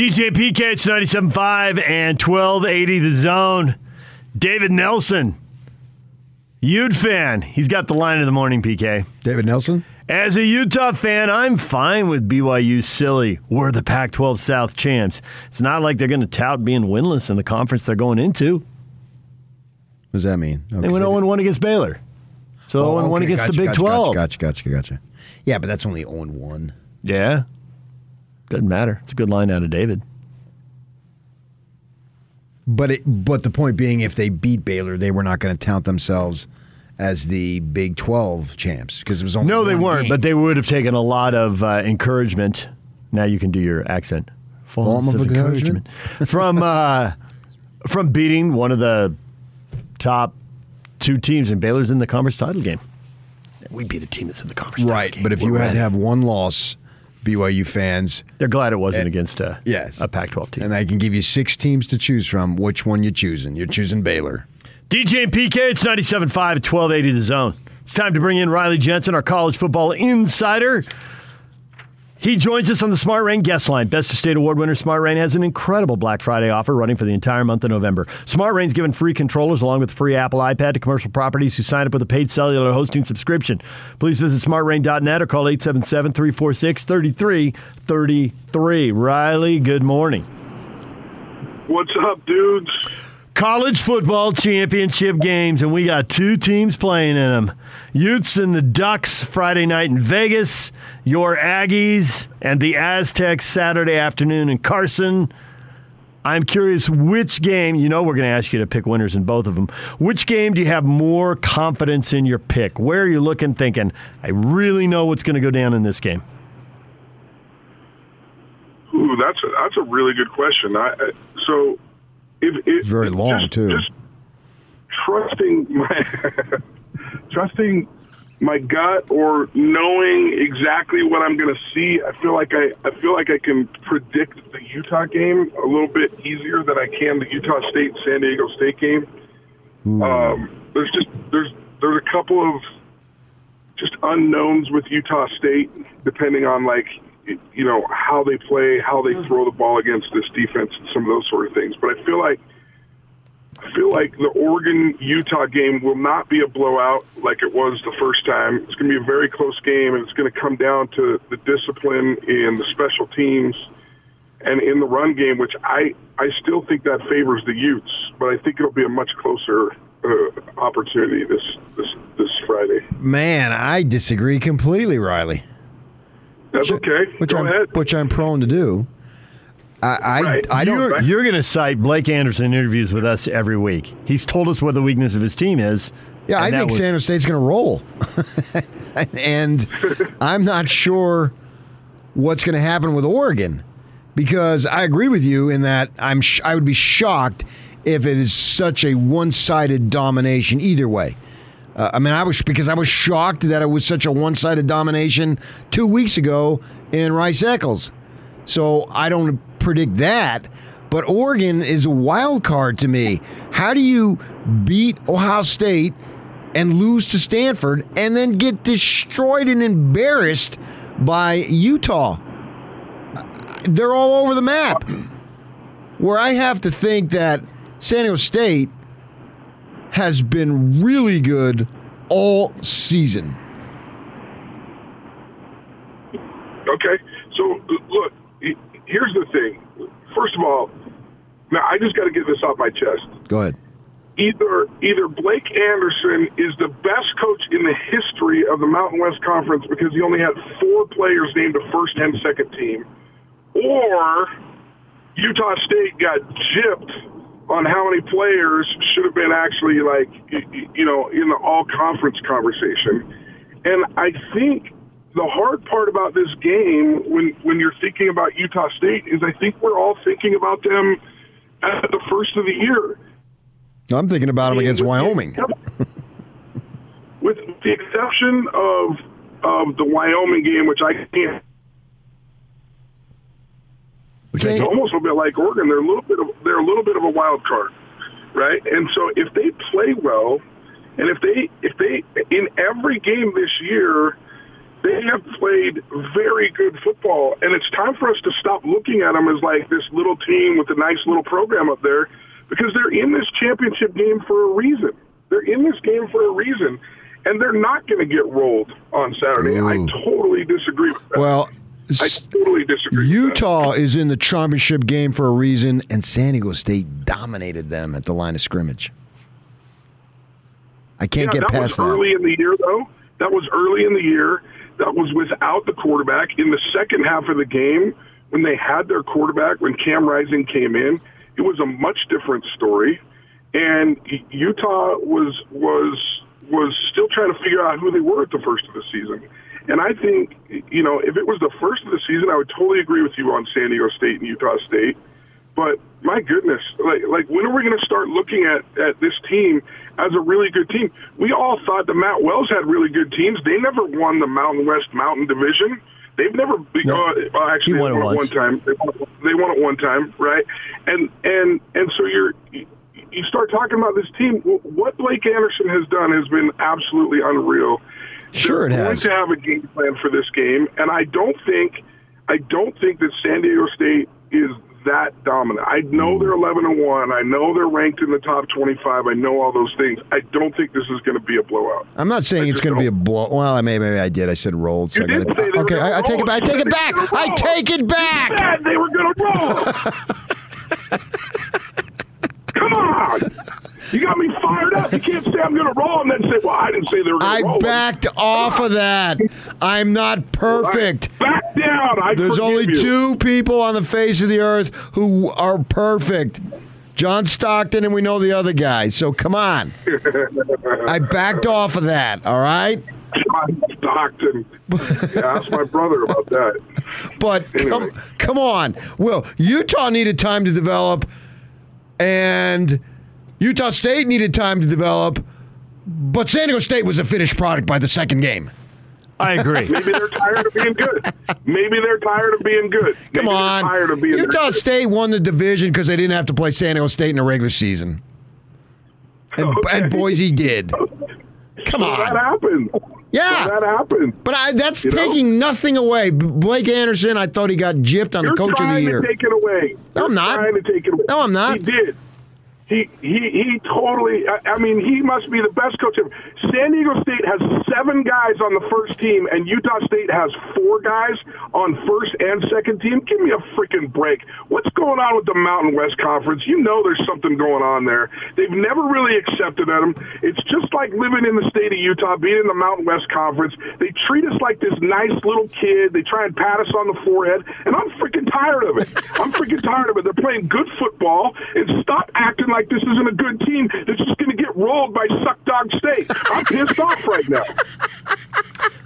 DJ PK, it's 97.5 and 1280 the zone. David Nelson, Ute fan. He's got the line of the morning, PK. David Nelson? As a Utah fan, I'm fine with BYU silly. We're the Pac 12 South champs. It's not like they're going to tout being winless in the conference they're going into. What does that mean? They went 0 1 against Baylor. So 0 1 against gotcha, the Big gotcha, 12. Gotcha, gotcha, gotcha, gotcha. Yeah, but that's only 0 1. Yeah. Doesn't matter. It's a good line out of David. But it, but the point being, if they beat Baylor, they were not going to tout themselves as the Big 12 champs because it was only No, they weren't, game. but they would have taken a lot of uh, encouragement. Now you can do your accent. Form of encouragement? from uh, from beating one of the top two teams, and Baylor's in the conference title game. We beat a team that's in the conference title right. But if We're you had ready. to have one loss, BYU fans, they're glad it wasn't Eh, against a yes. a Pac-12 team. and I can give you six teams to choose from. Which one you choosing? You're choosing Baylor. DJ and PK, it's 97.5 at 1280 the zone. It's time to bring in Riley Jensen, our college football insider. He joins us on the Smart Rain guest line. Best of State Award winner Smart Rain has an incredible Black Friday offer running for the entire month of November. Smart Rain's giving free controllers along with free Apple iPad to commercial properties who sign up with a paid cellular hosting subscription. Please visit smartrain.net or call 877 346 3333. Riley, good morning. What's up, dudes? college football championship games, and we got two teams playing in them. Utes and the Ducks Friday night in Vegas, your Aggies and the Aztecs Saturday afternoon in Carson. I'm curious which game, you know, we're going to ask you to pick winners in both of them. Which game do you have more confidence in your pick? Where are you looking, thinking, I really know what's going to go down in this game? Ooh, that's a, that's a really good question. I, I- so, if, if It's very long, just, too. Just trusting my trusting my gut or knowing exactly what I'm going to see, I feel like I, I feel like I can predict the Utah game a little bit easier than I can the Utah State San Diego State game. Um, there's just there's there's a couple of just unknowns with Utah State, depending on like you know how they play, how they throw the ball against this defense, and some of those sort of things. But I feel like I feel like the Oregon Utah game will not be a blowout like it was the first time. It's going to be a very close game, and it's going to come down to the discipline in the special teams and in the run game, which I I still think that favors the Utes, but I think it'll be a much closer uh, opportunity this this this Friday. Man, I disagree completely, Riley. That's okay. Which Go I'm ahead. which I'm prone to do. I I, Right. I don't. You're, right? you're going to cite Blake Anderson in interviews with us every week. He's told us what the weakness of his team is. Yeah, I think was- San Jose State's going to roll, and I'm not sure what's going to happen with Oregon because I agree with you in that I'm sh- I would be shocked if it is such a one-sided domination either way. Uh, I mean, I was because I was shocked that it was such a one-sided domination two weeks ago in Rice Eccles. So I don't predict that. But Oregon is a wild card to me. How do you beat Ohio State and lose to Stanford and then get destroyed and embarrassed by Utah? They're all over the map. Where I have to think that San Diego State has been really good all season. Okay. So look, here's the thing. First of all, now I just got to get this off my chest. Go ahead. Either either Blake Anderson is the best coach in the history of the Mountain West Conference because he only had four players named to first and second team, or Utah State got gypped on how many players should have been actually like you know in the all conference conversation. And I think the hard part about this game when when you're thinking about Utah State is I think we're all thinking about them at the first of the year. I'm thinking about them against With Wyoming. excep- With the exception of of the Wyoming game, which I can't Okay. It's almost a bit like Oregon. They're a little bit of they're a little bit of a wild card, right? And so if they play well, and if they if they in every game this year, they have played very good football, and it's time for us to stop looking at them as like this little team with a nice little program up there, because they're in this championship game for a reason. They're in this game for a reason, and they're not going to get rolled on Saturday. Ooh. I totally disagree with that. Well, I totally disagree. Utah is in the championship game for a reason, and San Diego State dominated them at the line of scrimmage. I can't Yeah, get that past was that. early in the year, though. That was early in the year. That was without the quarterback. In the second half of the game, when they had their quarterback, when Cam Rising came in, it was a much different story. And Utah was was was still trying to figure out who they were at the first of the season. And I think, you know, if it was the first of the season, I would totally agree with you on San Diego State and Utah State. But my goodness, like, like when are we going to start looking at, at this team as a really good team? We all thought the Matt Wells had really good teams. They never won the Mountain West Mountain Division. They've never, be, No. uh, well, actually, won they it won it one time. They won, they won it one time, right? And and and so you're you start talking about this team. What Blake Anderson has done has been absolutely unreal. Sure, it They're has. Going to have a game plan for this game, and I don't think, I don't think that San Diego State is that dominant. I know Hmm. they're eleven and one. I know they're ranked in the top twenty-five. I know all those things. I don't think this is going to be a blowout. I'm not saying I it's going to be a blow. Well, I may, maybe I did. I said rolled. So You I gotta, were okay, I, I take it back. I take it back. said they were I take it back. Said they were going to roll. Come on. You got me fired up. You can't say I'm going to roll and then say, "Well, I didn't say they were going to roll." I backed off of that. I'm not perfect. Back down. I There's only you. two people on the face of the earth who are perfect. John Stockton, and we know the other guy. So come on. I backed off of that, all right? John Stockton. yeah, ask my brother about that. But come, Anyway. come on. Well, Utah needed time to develop, and Utah State needed time to develop, but San Diego State was a finished product by the second game. I agree. Maybe they're tired of being good. Maybe they're tired of being good. Come on. Tired of being Utah good. State won the division because they didn't have to play San Diego State in the regular season. And, Okay. and Boise did. Come So that happened. Yeah. So that happened. But I, that's You know? taking nothing away. Blake Anderson, I thought he got gypped on You're the coach of the trying year. to take it away. No, I'm You're not. Trying to take it away. No, I'm not. He did. He he he totally. I, I mean, he must be the best coach ever. San Diego State has seven guys on the first team, and Utah State has four guys on first and second team. Give me a freaking break. What's going on with the Mountain West Conference? You know, there's something going on there. They've never really accepted them. It's just like living in the state of Utah, being in the Mountain West Conference. They treat us like this nice little kid. They try and pat us on the forehead, and I'm freaking tired of it. I'm freaking tired of it. They're playing good football, and stop acting like this isn't a good team that's just going to get rolled by Suck Dog State. I'm pissed off right now.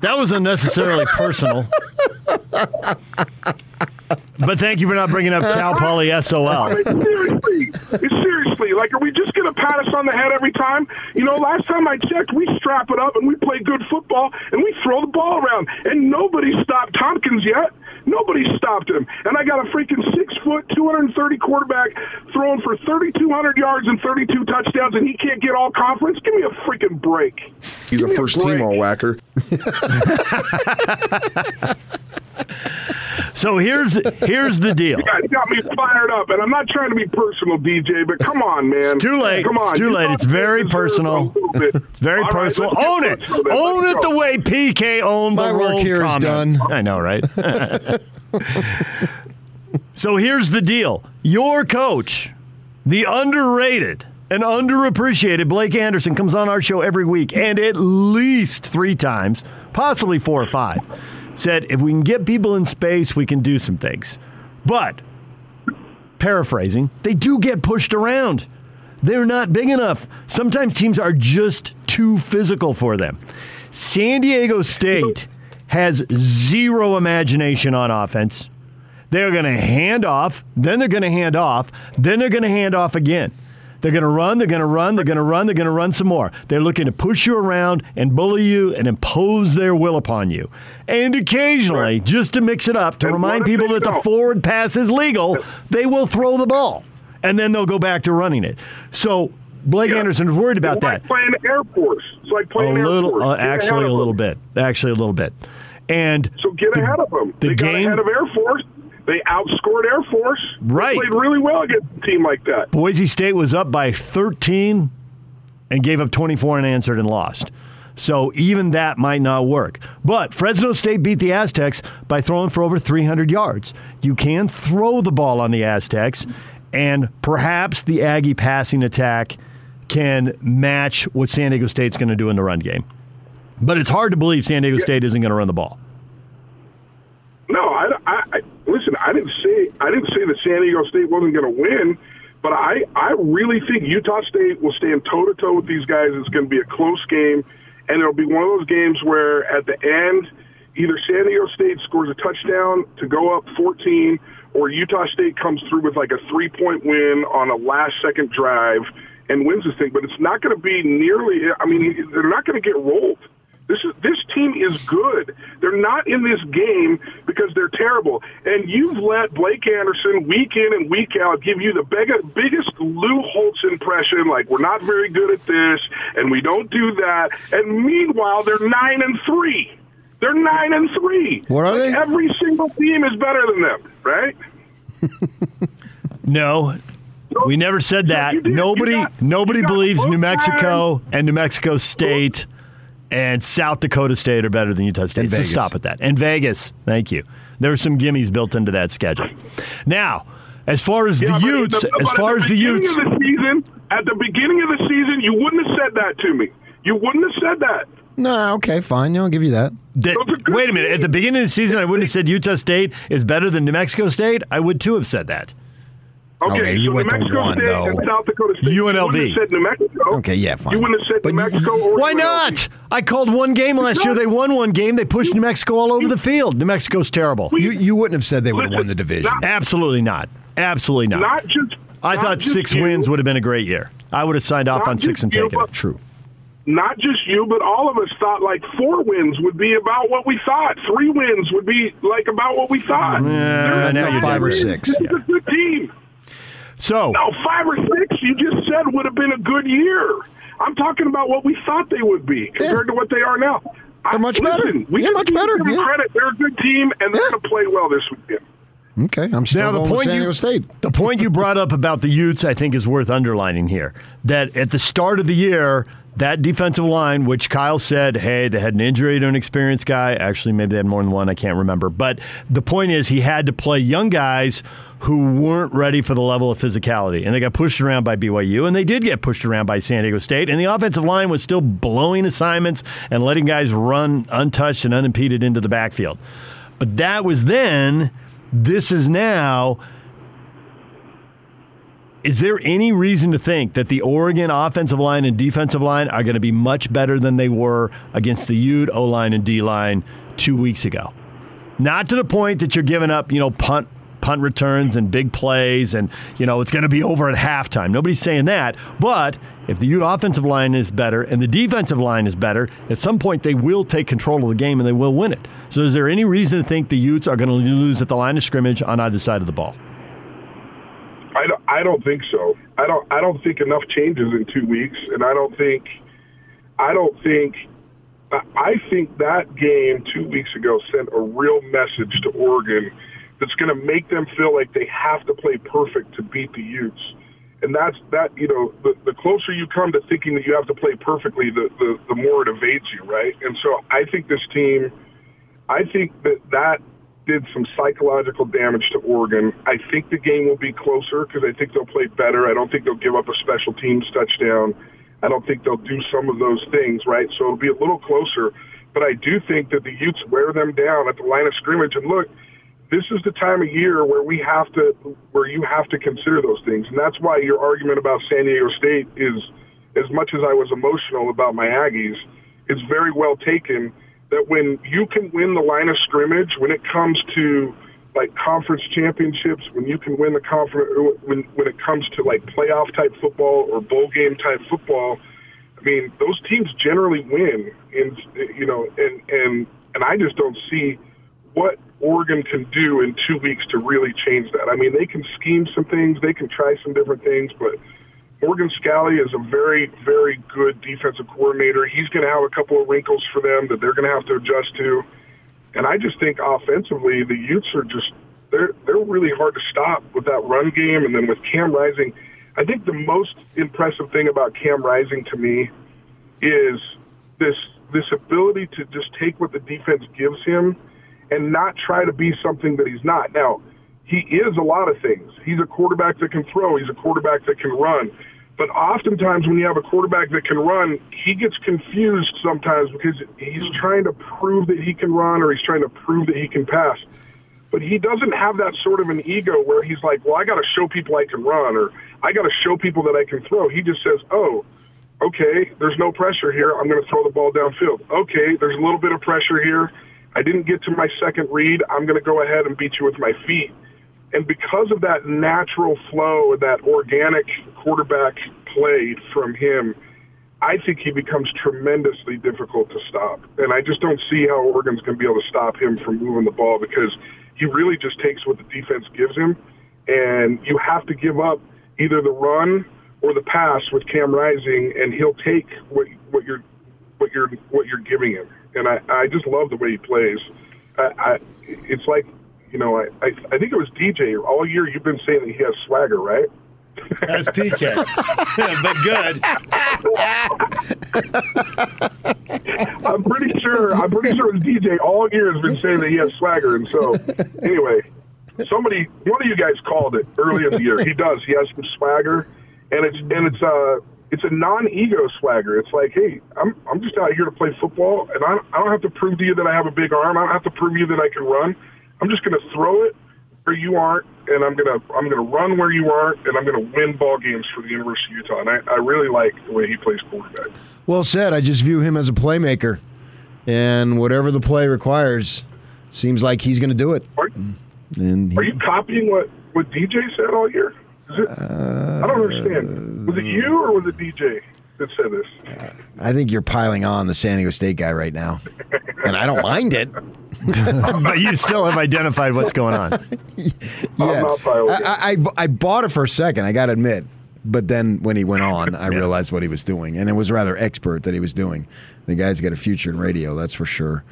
That was unnecessarily personal. But thank you for not bringing up Cal Poly SOL. Like, seriously, seriously, like, are we just going to pat us on the head every time? You know, last time I checked, we strap it up and we play good football and we throw the ball around, and nobody stopped Thompkins yet. Nobody stopped him, and I got a freaking six foot, 230 quarterback throwing for 3,200 yards and 32 touchdowns, and he can't get all conference. Give me a freaking break. He's Give a me first team all whacker. So here's here's the deal. You got, got me fired up, and I'm not trying to be personal, DJ, but come on, man. Too late. Come on. It's too You late. It's very personal. a little bit. It's very All right, personal. let's Own it. Own it the way PK owned My the work rolled here is comment. done. I know, right? so here's the deal. Your coach, the underrated and underappreciated Blake Anderson, comes on our show every week and at least three times, possibly four or five, said if we can get people in space, we can do some things. But paraphrasing, they do get pushed around. They're not big enough. Sometimes teams are just too physical for them. San Diego State has zero imagination on offense. They're going to hand off, then they're going to hand off, then they're going to hand off again. They're going to run, they're going to run, they're going to run, they're going to run some more. They're looking to push you around and bully you and impose their will upon you. And occasionally, Right. just to mix it up, to And remind people that the don't? forward pass is legal, they will throw the ball and then they'll go back to running it. So Blake Yeah. Anderson is worried about It's that playing Air Force. It's like a playing Air little, Force. uh, actually, a little bit, actually, a little bit. And So get the- ahead of them. the they got game- ahead of Air Force. They outscored Air Force. They Right. played really well against a team like that. Boise State was up by 13 and gave up 24 unanswered and lost. So even that might not work. But Fresno State beat the Aztecs by throwing for over 300 yards. You can throw the ball on the Aztecs, and perhaps the Aggie passing attack can match what San Diego State's going to do in the run game. But it's hard to believe San Diego State isn't going to run the ball. No, I, I, I listen. I didn't say I didn't say that San Diego State wasn't going to win, but I I really think Utah State will stand toe to toe with these guys. It's going to be a close game, and it'll be one of those games where at the end, either San Diego State scores a touchdown to go up 14, or Utah State comes through with like a three point win on a last second drive and wins this thing. But it's not going to be nearly. I mean, they're not going to get rolled. This is this team is good. They're not in this game because they're terrible. And you've let Blake Anderson week in and week out give you the big, biggest Lou Holtz impression, like we're not very good at this and we don't do that. And meanwhile, they're nine and three. They're nine and three. What are Like, they? Every single team is better than them, right? No, we never said that. Nobody, nobody believes New Mexico and New Mexico State and South Dakota State are better than Utah State. And so Vegas. stop at that. And Vegas, thank you. There were some gimmies built into that schedule. Now, as far as Yeah, the but Utes, at the- as far at as the beginning Utes, of the season, at the beginning of the season, you wouldn't have said that to me. You wouldn't have said that. No, okay, fine. I'll give you that. that- Those wait a minute. At the beginning of the season, I wouldn't have said Utah State is better than New Mexico State. I would too have said that. Okay, Okay, you so went New to Mexico one, State though. and South Dakota State. You UNLV. wouldn't said New Mexico. Okay, yeah, fine. You wouldn't have said But New you- Mexico or Why UNLV. not? I called one game last year. They won one game. They pushed New Mexico all over the field. New Mexico's terrible. You you wouldn't have said they would have won the division. not- Absolutely not. Absolutely not. Not just. I not thought just six you, wins would have been a great year. I would have signed off on six and taken it. True. Not just you, but all of us thought like four wins would be about what we thought. Three wins would be like about what we thought. Yeah, now five or six. This is a good team. So, No, five or six. You just said would have been a good year. I'm talking about what we thought they would be compared to what they are now. I- They're much better. listen, We Yeah, much better, Give them yeah. credit. They're a good team, and they're Yeah. going to play well this weekend. Okay, I'm still now the point San you State. the point you brought up about the Utes, I think, is worth underlining here. That at the start of the year, that defensive line, which Kyle said, hey, they had an injury to an experienced guy. Actually, maybe they had more than one. I can't remember. But the point is, he had to play young guys who weren't ready for the level of physicality. And they got pushed around by BYU, and they did get pushed around by San Diego State. And the offensive line was still blowing assignments and letting guys run untouched and unimpeded into the backfield. But that was then. This is now. Is there any reason to think that the Oregon offensive line and defensive line are going to be much better than they were against the Ute O line and D line two weeks ago? Not to the point that you're giving up, you know, punt punt returns and big plays, and you know it's going to be over at halftime. Nobody's saying that, but if the Ute offensive line is better and the defensive line is better, at some point they will take control of the game and they will win it. So, is there any reason to think the Utes are going to lose at the line of scrimmage on either side of the ball? I don't, I don't think so. I don't. I don't think enough changes in two weeks, and I don't think. I don't think. I- I think that game two weeks ago sent a real message to Oregon that's going to make them feel like they have to play perfect to beat the Utes. And that's that. You know, the, the closer you come to thinking that you have to play perfectly, the, the the more it evades you, right? And so I think this team. I think that that did some psychological damage to Oregon. I think the game will be closer because I think they'll play better. I don't think they'll give up a special teams touchdown. I don't think they'll do some of those things, right? So it'll be a little closer. But I do think that the Utes wear them down at the line of scrimmage. And look, this is the time of year where we have to, where you have to consider those things. And that's why your argument about San Diego State is, as much as I was emotional about my Aggies, is very well taken that when you can win the line of scrimmage, when it comes to like conference championships, when you can win the conference, when when it comes to like playoff type football or bowl game type football, I mean those teams generally win, and you know, and and and I just don't see what Oregon can do in two weeks to really change that. I mean, they can scheme some things, they can try some different things, but Morgan Scalley is a very, very good defensive coordinator. He's going to have a couple of wrinkles for them that they're going to have to adjust to. And I just think offensively, the Utes are just they're they're really hard to stop with that run game, and then with Cam Rising. I think the most impressive thing about Cam Rising to me is this this ability to just take what the defense gives him and not try to be something that he's not. Now, he is a lot of things. He's a quarterback that can throw. He's a quarterback that can run. But oftentimes when you have a quarterback that can run, he gets confused sometimes because he's trying to prove that he can run or he's trying to prove that he can pass. But he doesn't have that sort of an ego where he's like, well, I got to show people I can run or I got to show people that I can throw. He just says, oh, okay, there's no pressure here. I'm going to throw the ball downfield. Okay, there's a little bit of pressure here. I didn't get to my second read. I'm going to go ahead and beat you with my feet. And because of that natural flow, that organic quarterback play from him, I think he becomes tremendously difficult to stop. And I just don't see how Oregon's going to be able to stop him from moving the ball because he really just takes what the defense gives him. And you have to give up either the run or the pass with Cam Rising, and he'll take what what you're what you're what you're giving him. And I I just love the way he plays. I, I it's like you know I, I I think it was DJ all year. You've been saying that he has swagger, right? That's PK, but good. I'm pretty sure. I'm pretty sure it was DJ all year has been saying that he has swagger, and so anyway, somebody, one of you guys called it early in the year. He does. He has some swagger, and it's and it's a it's a non-ego swagger. It's like, hey, I'm I'm just out here to play football, and I I don't have to prove to you that I have a big arm. I don't have to prove to you that I can run. I'm just going to throw it where you aren't, and I'm gonna I'm gonna run where you aren't, and I'm gonna win ball games for the University of Utah. And I, I really like the way he plays quarterback. Well said. I just view him as a playmaker, and whatever the play requires, seems like he's going to do it. Are, and he, are you copying what what DJ said all year? Is it? Uh, I don't understand. Was it you or was it DJ that said this? I think you're piling on the San Diego State guy right now, and I don't mind it. but you still have identified what's going on. yes, I, I, I bought it for a second. I got to admit, but then when he went on, I yeah. realized what he was doing, and it was rather expert that he was doing. The guy's got a future in radio, that's for sure.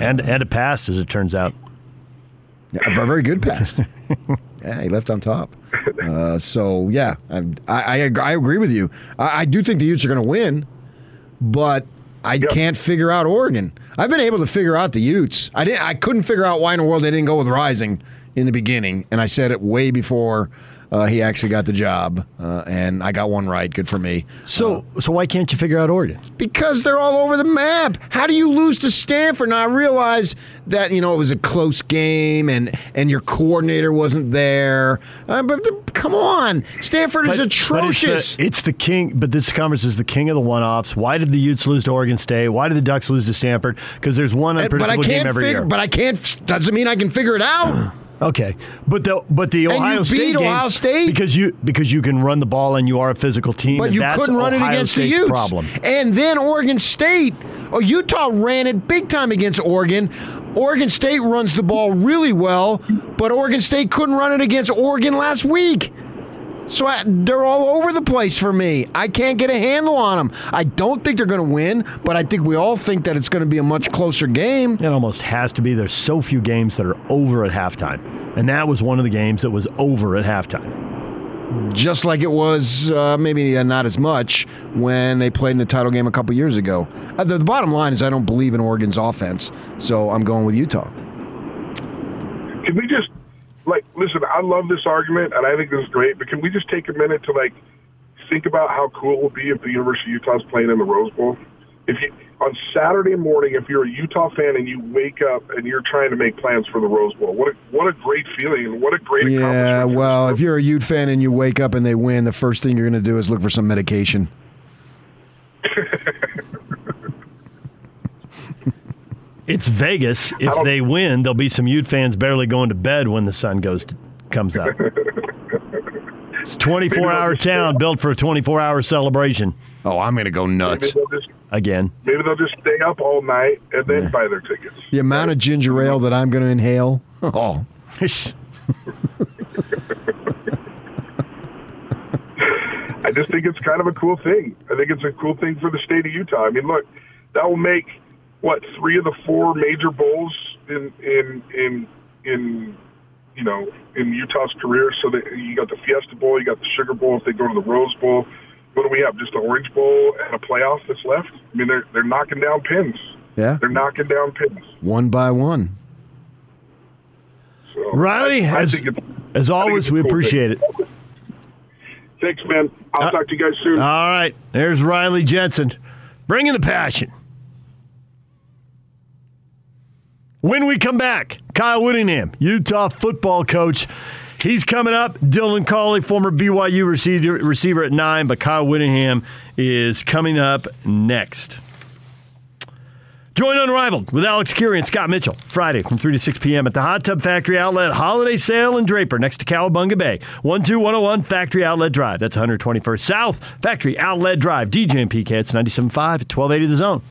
And and a past, as it turns out. A very good past. Yeah, he left on top. Uh, so yeah, I, I, I agree with you. I, I do think the Utes are going to win, but I yep. can't figure out Oregon. I've been able to figure out the Utes. I didn't. I couldn't figure out why in the world they didn't go with Rising in the beginning, and I said it way before uh, he actually got the job, uh, and I got one right. Good for me. So, uh, so why can't you figure out Oregon? Because they're all over the map. How do you lose to Stanford? Now I realize that you know it was a close game, and and your coordinator wasn't there. Uh, but the, come on, Stanford but, is atrocious. It's the, it's the, king. But this conference is the king of the one-offs. Why did the Utes lose to Oregon State? Why did the Ducks lose to Stanford? Because there's one unpredictable game every figure, year. But I can't. Doesn't mean I can figure it out. Okay, but the but the and Ohio State game, Ohio State because you because you can run the ball and you are a physical team. But you couldn't run Ohio it against State's the Utes. problem. And then Oregon State, oh Utah ran it big time against Oregon. Oregon State runs the ball really well, but Oregon State couldn't run it against Oregon last week. So I, they're all over the place for me. I can't get a handle on them. I don't think they're going to win, but I think we all think that it's going to be a much closer game. It almost has to be. There's so few games that are over at halftime, and that was one of the games that was over at halftime. Just like it was, uh, maybe not as much when they played in the title game a couple years ago. Uh, the, the bottom line is, I don't believe in Oregon's offense, so I'm going with Utah. Can we just like, listen, I love this argument, and I think this is great. But can we just take a minute to like think about how cool it would be if the University of Utah is playing in the Rose Bowl? If you on Saturday morning, if you're a Utah fan and you wake up and you're trying to make plans for the Rose Bowl, what a, what a great feeling and what a great yeah. Well, if you're a Ute fan and you wake up and they win, the first thing you're going to do is look for some medication. It's Vegas. If they win, there'll be some Ute fans barely going to bed when the sun goes to, comes up. it's 24 hour town built for a 24 hour celebration. Oh, I'm going to go nuts. Just, Again. Maybe they'll just stay up all night and then yeah. buy their tickets. The amount of ginger ale that I'm going to inhale. Oh. I just think it's kind of a cool thing. I think it's a cool thing for the state of Utah. I mean, look, that will make – what three of the four major bowls in in in in you know in Utah's career. So that you got the Fiesta Bowl, you got the Sugar Bowl. If they go to the Rose Bowl, what do we have? Just the Orange Bowl and a playoff that's left. I mean, they're they're knocking down pins. Yeah. They're knocking down pins. One by one. So Riley, I, I as, as always, we cool appreciate thing. it. Thanks, man. I'll Uh, talk to you guys soon. All right, there's Riley Jensen, bringing the passion. When we come back, Kyle Whittingham, Utah football coach. He's coming up. Dylan Collie, former BYU receiver, receiver at nine, but Kyle Whittingham is coming up next. Join Unrivaled with Alex Kirry and Scott Mitchell Friday from 3 to 6 p.m. at the Hot Tub Factory Outlet Holiday Sale in Draper next to Cowabunga Bay. 12101 Factory Outlet Drive. That's 121st South Factory Outlet Drive. DJ and PK, it's 97.5 at 1280 The Zone.